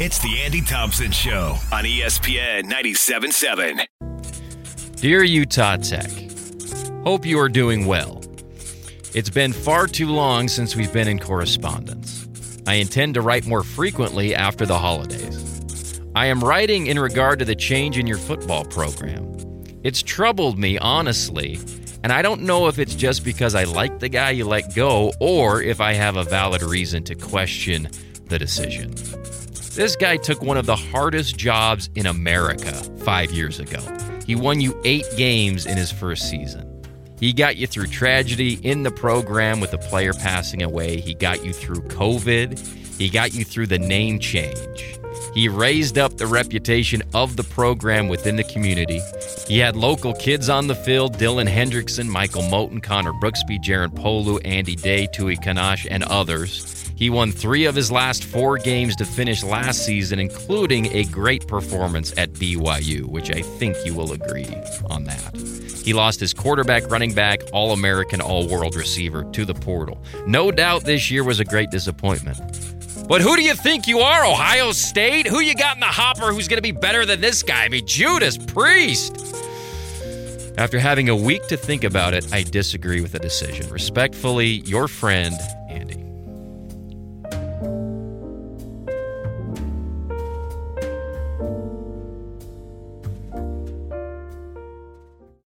It's the Andy Thompson Show on ESPN 97.7. Dear Utah Tech, hope you are doing well. It's been far too long since we've been in correspondence. I intend to write more frequently after the holidays. I am writing in regard to the change in your football program. It's troubled me, honestly, and I don't know if it's just because I like the guy you let go or if I have a valid reason to question the decision. This guy took one of the hardest jobs in America five years ago. He won you eight games in his first season. He got you through tragedy in the program with a player passing away. He got you through COVID. He got you through the name change. He raised up the reputation of the program within the community. He had local kids on the field Dylan Hendrickson, Michael Moten, Connor Brooksby, Jaron Polu, Andy Day, Tui Kanash, and others. He won three of his last four games to finish last season, including a great performance at BYU, which I think you will agree on that. He lost his quarterback, running back, All American, All World receiver to the portal. No doubt this year was a great disappointment. But who do you think you are, Ohio State? Who you got in the hopper who's going to be better than this guy? I mean, Judas Priest. After having a week to think about it, I disagree with the decision. Respectfully, your friend,